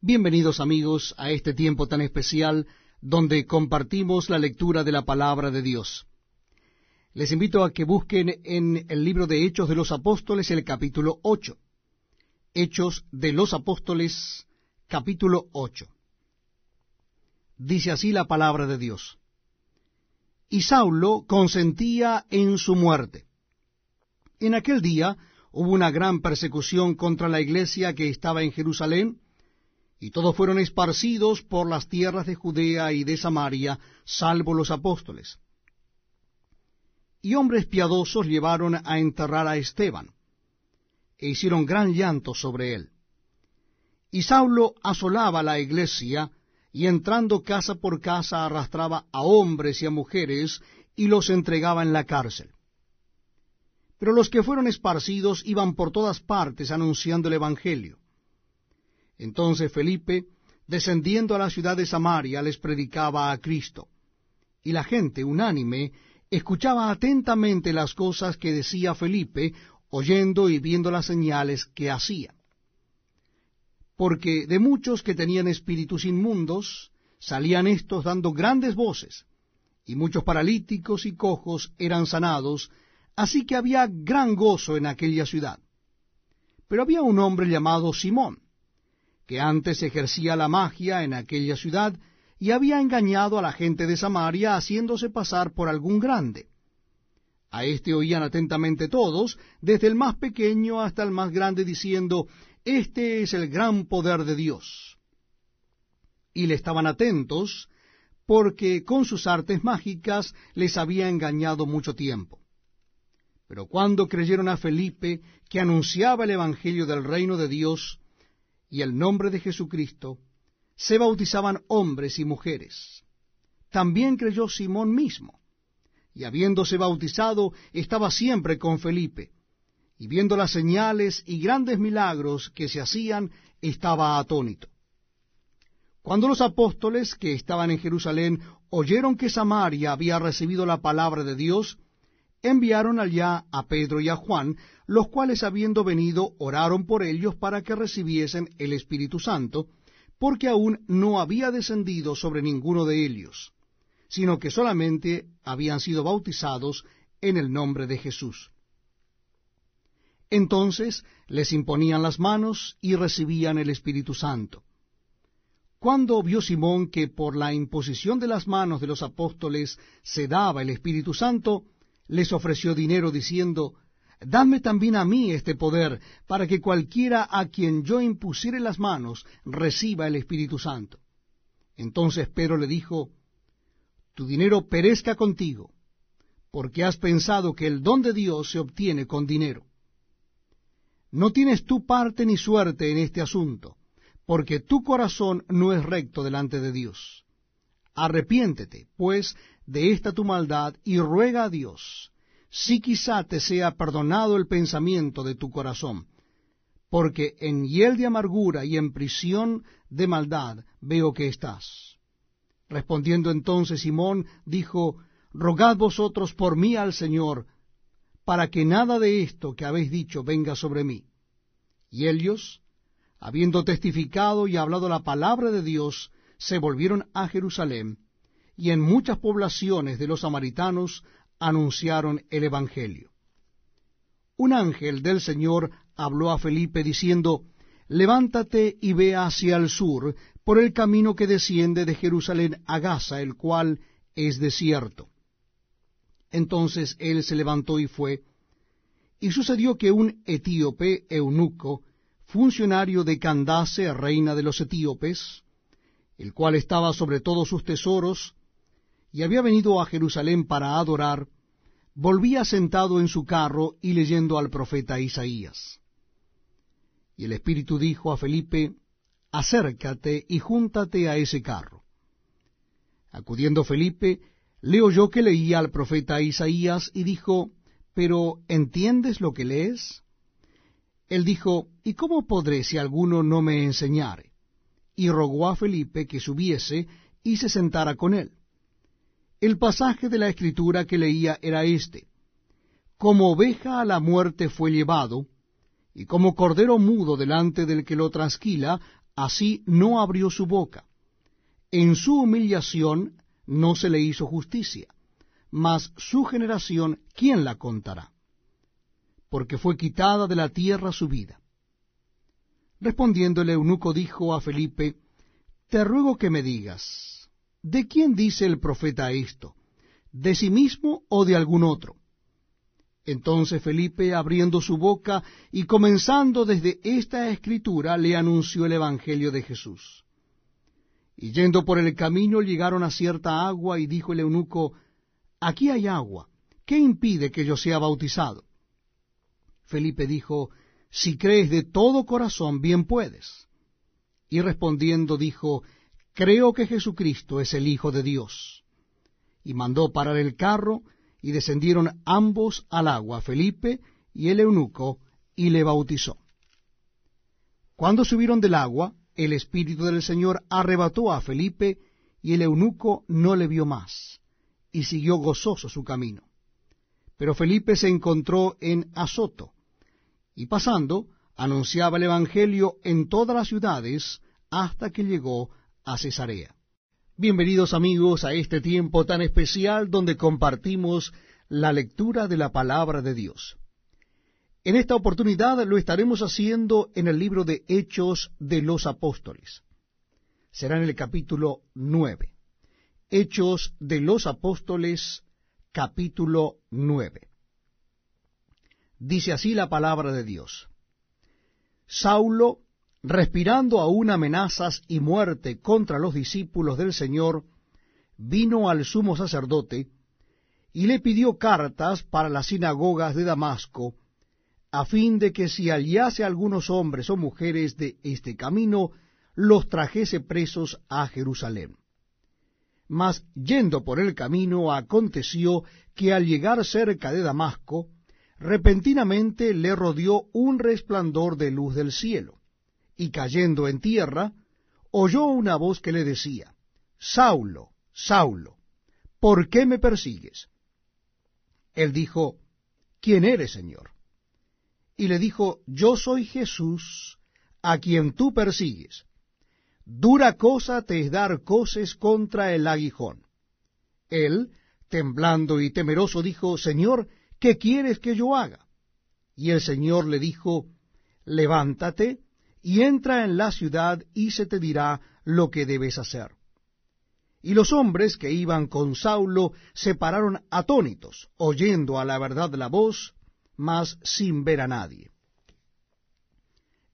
Bienvenidos amigos a este tiempo tan especial donde compartimos la lectura de la palabra de Dios. Les invito a que busquen en el libro de Hechos de los Apóstoles el capítulo 8. Hechos de los Apóstoles capítulo 8. Dice así la palabra de Dios. Y Saulo consentía en su muerte. En aquel día hubo una gran persecución contra la iglesia que estaba en Jerusalén, y todos fueron esparcidos por las tierras de Judea y de Samaria, salvo los apóstoles. Y hombres piadosos llevaron a enterrar a Esteban, e hicieron gran llanto sobre él. Y Saulo asolaba la iglesia, y entrando casa por casa arrastraba a hombres y a mujeres, y los entregaba en la cárcel. Pero los que fueron esparcidos iban por todas partes anunciando el Evangelio. Entonces Felipe, descendiendo a la ciudad de Samaria, les predicaba a Cristo. Y la gente, unánime, escuchaba atentamente las cosas que decía Felipe, oyendo y viendo las señales que hacía. Porque de muchos que tenían espíritus inmundos, salían éstos dando grandes voces, y muchos paralíticos y cojos eran sanados, así que había gran gozo en aquella ciudad. Pero había un hombre llamado Simón, que antes ejercía la magia en aquella ciudad y había engañado a la gente de Samaria haciéndose pasar por algún grande. A éste oían atentamente todos, desde el más pequeño hasta el más grande, diciendo, Este es el gran poder de Dios. Y le estaban atentos, porque con sus artes mágicas les había engañado mucho tiempo. Pero cuando creyeron a Felipe, que anunciaba el Evangelio del reino de Dios, y el nombre de Jesucristo, se bautizaban hombres y mujeres. También creyó Simón mismo, y habiéndose bautizado, estaba siempre con Felipe, y viendo las señales y grandes milagros que se hacían, estaba atónito. Cuando los apóstoles que estaban en Jerusalén oyeron que Samaria había recibido la palabra de Dios, enviaron allá a Pedro y a Juan, los cuales habiendo venido oraron por ellos para que recibiesen el Espíritu Santo, porque aún no había descendido sobre ninguno de ellos, sino que solamente habían sido bautizados en el nombre de Jesús. Entonces les imponían las manos y recibían el Espíritu Santo. Cuando vio Simón que por la imposición de las manos de los apóstoles se daba el Espíritu Santo, les ofreció dinero diciendo, Dadme también a mí este poder, para que cualquiera a quien yo impusiere las manos reciba el Espíritu Santo. Entonces Pedro le dijo, Tu dinero perezca contigo, porque has pensado que el don de Dios se obtiene con dinero. No tienes tu parte ni suerte en este asunto, porque tu corazón no es recto delante de Dios. Arrepiéntete, pues, de esta tu maldad y ruega a Dios, si quizá te sea perdonado el pensamiento de tu corazón, porque en hiel de amargura y en prisión de maldad veo que estás. Respondiendo entonces Simón, dijo, Rogad vosotros por mí al Señor, para que nada de esto que habéis dicho venga sobre mí. Y ellos, habiendo testificado y hablado la palabra de Dios, se volvieron a Jerusalén, y en muchas poblaciones de los samaritanos anunciaron el Evangelio. Un ángel del Señor habló a Felipe diciendo, Levántate y ve hacia el sur, por el camino que desciende de Jerusalén a Gaza, el cual es desierto. Entonces él se levantó y fue, y sucedió que un etíope eunuco, funcionario de Candace, reina de los etíopes, el cual estaba sobre todos sus tesoros, y había venido a Jerusalén para adorar, volvía sentado en su carro y leyendo al profeta Isaías. Y el Espíritu dijo a Felipe, Acércate y júntate a ese carro. Acudiendo Felipe, le oyó que leía al profeta Isaías y dijo, Pero ¿entiendes lo que lees? Él dijo, ¿Y cómo podré si alguno no me enseñare? Y rogó a Felipe que subiese y se sentara con él. El pasaje de la escritura que leía era este. Como oveja a la muerte fue llevado, y como cordero mudo delante del que lo trasquila, así no abrió su boca. En su humillación no se le hizo justicia, mas su generación, ¿quién la contará? Porque fue quitada de la tierra su vida. Respondiendo el eunuco dijo a Felipe, Te ruego que me digas, ¿de quién dice el profeta esto? ¿De sí mismo o de algún otro? Entonces Felipe, abriendo su boca y comenzando desde esta escritura, le anunció el Evangelio de Jesús. Y yendo por el camino llegaron a cierta agua y dijo el eunuco, Aquí hay agua, ¿qué impide que yo sea bautizado? Felipe dijo, Si crees de todo corazón, bien puedes. Y respondiendo dijo, Creo que Jesucristo es el Hijo de Dios. Y mandó parar el carro, y descendieron ambos al agua, Felipe y el eunuco, y le bautizó. Cuando subieron del agua, el Espíritu del Señor arrebató a Felipe, y el eunuco no le vio más, y siguió gozoso su camino. Pero Felipe se encontró en Azoto, y pasando, anunciaba el Evangelio en todas las ciudades, hasta que llegó a Cesarea. Bienvenidos amigos a este tiempo tan especial donde compartimos la lectura de la palabra de Dios. En esta oportunidad lo estaremos haciendo en el libro de Hechos de los Apóstoles. Será en el capítulo nueve. Hechos de los Apóstoles, capítulo nueve. Dice así la palabra de Dios. Saulo respirando aún amenazas y muerte contra los discípulos del Señor, vino al sumo sacerdote y le pidió cartas para las sinagogas de Damasco, a fin de que si hallase algunos hombres o mujeres de este camino, los trajese presos a Jerusalén. Mas yendo por el camino, aconteció que al llegar cerca de Damasco, repentinamente le rodeó un resplandor de luz del cielo y cayendo en tierra, oyó una voz que le decía, Saulo, Saulo, ¿por qué me persigues? Él dijo, ¿quién eres, Señor? Y le dijo, yo soy Jesús, a quien tú persigues. Dura cosa te es dar coces contra el aguijón. Él, temblando y temeroso, dijo, Señor, ¿qué quieres que yo haga? Y el Señor le dijo, Levántate, y entra en la ciudad y se te dirá lo que debes hacer. Y los hombres que iban con Saulo se pararon atónitos, oyendo a la verdad la voz, mas sin ver a nadie.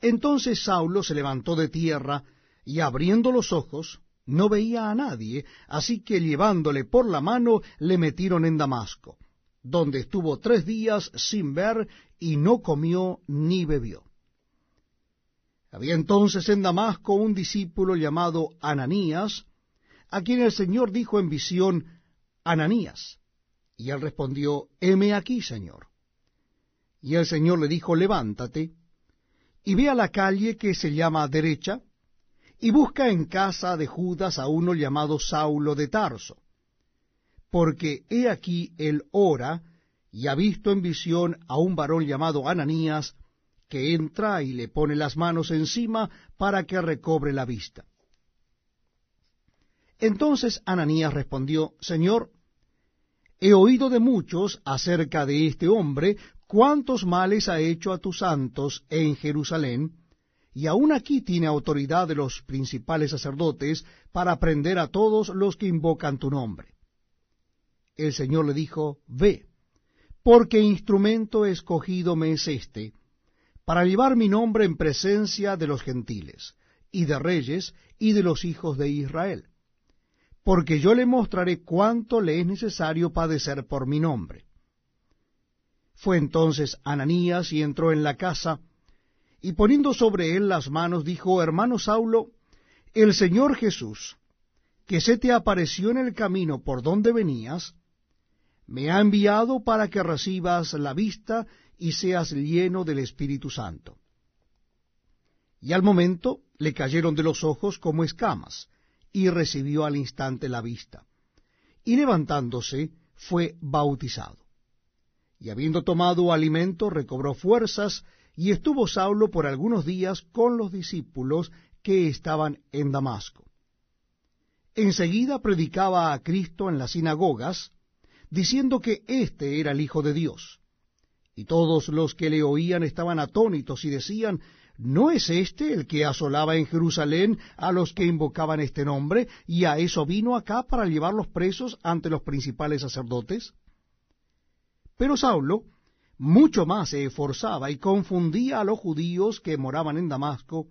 Entonces Saulo se levantó de tierra, y abriendo los ojos, no veía a nadie, así que llevándole por la mano le metieron en Damasco, donde estuvo tres días sin ver, y no comió ni bebió. Había entonces en Damasco un discípulo llamado Ananías, a quien el Señor dijo en visión, Ananías. Y él respondió, heme aquí, Señor. Y el Señor le dijo, levántate, y ve a la calle que se llama derecha, y busca en casa de Judas a uno llamado Saulo de Tarso, porque he aquí él ora, y ha visto en visión a un varón llamado Ananías, que entra y le pone las manos encima para que recobre la vista. Entonces Ananías respondió, Señor, he oído de muchos acerca de este hombre, cuántos males ha hecho a tus santos en Jerusalén, y aún aquí tiene autoridad de los principales sacerdotes para prender a todos los que invocan tu nombre. El Señor le dijo, Ve, porque instrumento escogido me es este, para llevar mi nombre en presencia de los gentiles, y de reyes, y de los hijos de Israel. Porque yo le mostraré cuánto le es necesario padecer por mi nombre. Fue entonces Ananías y entró en la casa, y poniendo sobre él las manos, dijo, Hermano Saulo, el Señor Jesús, que se te apareció en el camino por donde venías, me ha enviado para que recibas la vista y seas lleno del Espíritu Santo. Y al momento le cayeron de los ojos como escamas, y recibió al instante la vista. Y levantándose fue bautizado. Y habiendo tomado alimento, recobró fuerzas, y estuvo Saulo por algunos días con los discípulos que estaban en Damasco. Enseguida predicaba a Cristo en las sinagogas, diciendo que éste era el Hijo de Dios. Y todos los que le oían estaban atónitos y decían, ¿no es este el que asolaba en Jerusalén a los que invocaban este nombre, y a eso vino acá para llevarlos presos ante los principales sacerdotes? Pero Saulo mucho más se esforzaba y confundía a los judíos que moraban en Damasco,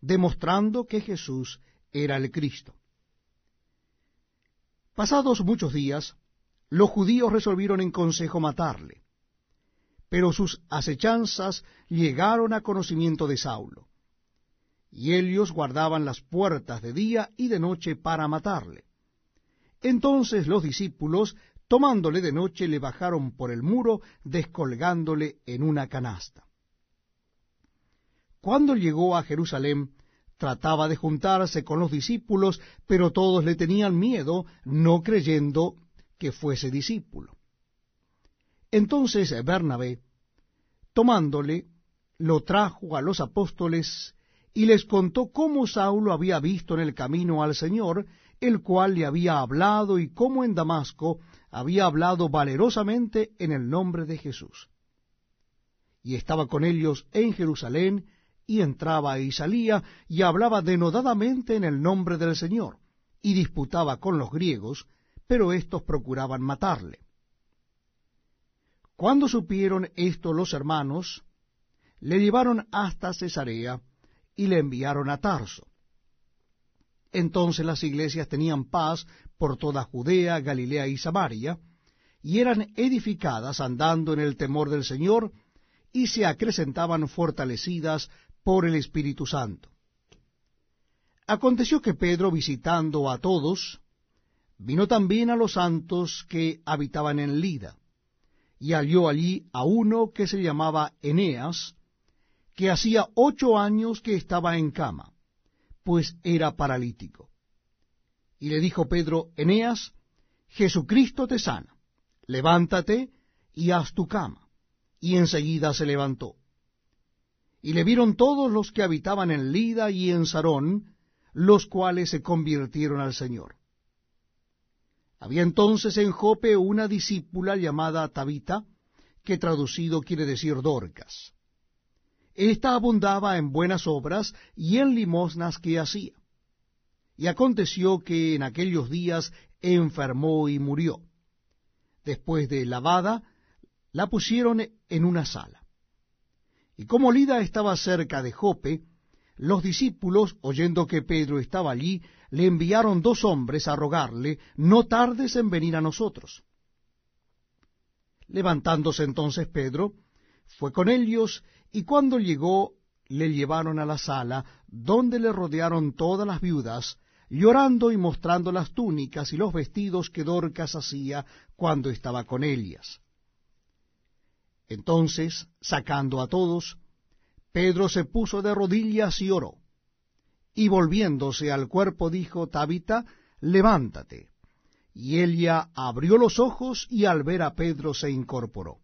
demostrando que Jesús era el Cristo. Pasados muchos días, los judíos resolvieron en consejo matarle, pero sus acechanzas llegaron a conocimiento de Saulo, y ellos guardaban las puertas de día y de noche para matarle. Entonces los discípulos tomándole de noche le bajaron por el muro, descolgándole en una canasta. Cuando llegó a Jerusalén, trataba de juntarse con los discípulos, pero todos le tenían miedo, no creyendo que fuese discípulo. Entonces Bernabé, tomándole, lo trajo a los apóstoles y les contó cómo Saulo había visto en el camino al Señor, el cual le había hablado y cómo en Damasco había hablado valerosamente en el nombre de Jesús. Y estaba con ellos en Jerusalén, y entraba y salía, y hablaba denodadamente en el nombre del Señor, y disputaba con los griegos, pero éstos procuraban matarle. Cuando supieron esto los hermanos, le llevaron hasta Cesarea y le enviaron a Tarso. Entonces las iglesias tenían paz por toda Judea, Galilea y Samaria, y eran edificadas andando en el temor del Señor, y se acrecentaban fortalecidas por el Espíritu Santo. Aconteció que Pedro, visitando a todos, vino también a los santos que habitaban en Lida, y halló allí a uno que se llamaba Eneas, que hacía ocho años que estaba en cama pues era paralítico. Y le dijo Pedro, Eneas, Jesucristo te sana, levántate y haz tu cama. Y enseguida se levantó. Y le vieron todos los que habitaban en Lida y en Sarón, los cuales se convirtieron al Señor. Había entonces en Jope una discípula llamada Tabita, que traducido quiere decir Dorcas. Esta abundaba en buenas obras y en limosnas que hacía. Y aconteció que en aquellos días enfermó y murió. Después de lavada, la pusieron en una sala. Y como Lida estaba cerca de Jope, los discípulos, oyendo que Pedro estaba allí, le enviaron dos hombres a rogarle, no tardes en venir a nosotros. Levantándose entonces Pedro, fue con ellos y cuando llegó, le llevaron a la sala, donde le rodearon todas las viudas, llorando y mostrando las túnicas y los vestidos que Dorcas hacía cuando estaba con ellas. Entonces, sacando a todos, Pedro se puso de rodillas y oró. Y volviéndose al cuerpo dijo, Tabita, levántate. Y ella abrió los ojos y al ver a Pedro se incorporó.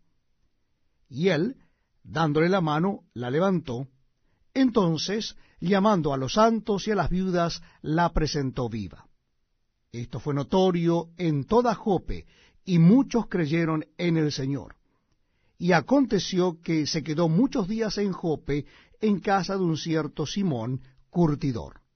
Y él, dándole la mano, la levantó. Entonces, llamando a los santos y a las viudas, la presentó viva. Esto fue notorio en toda Jope, y muchos creyeron en el Señor. Y aconteció que se quedó muchos días en Jope, en casa de un cierto Simón, curtidor.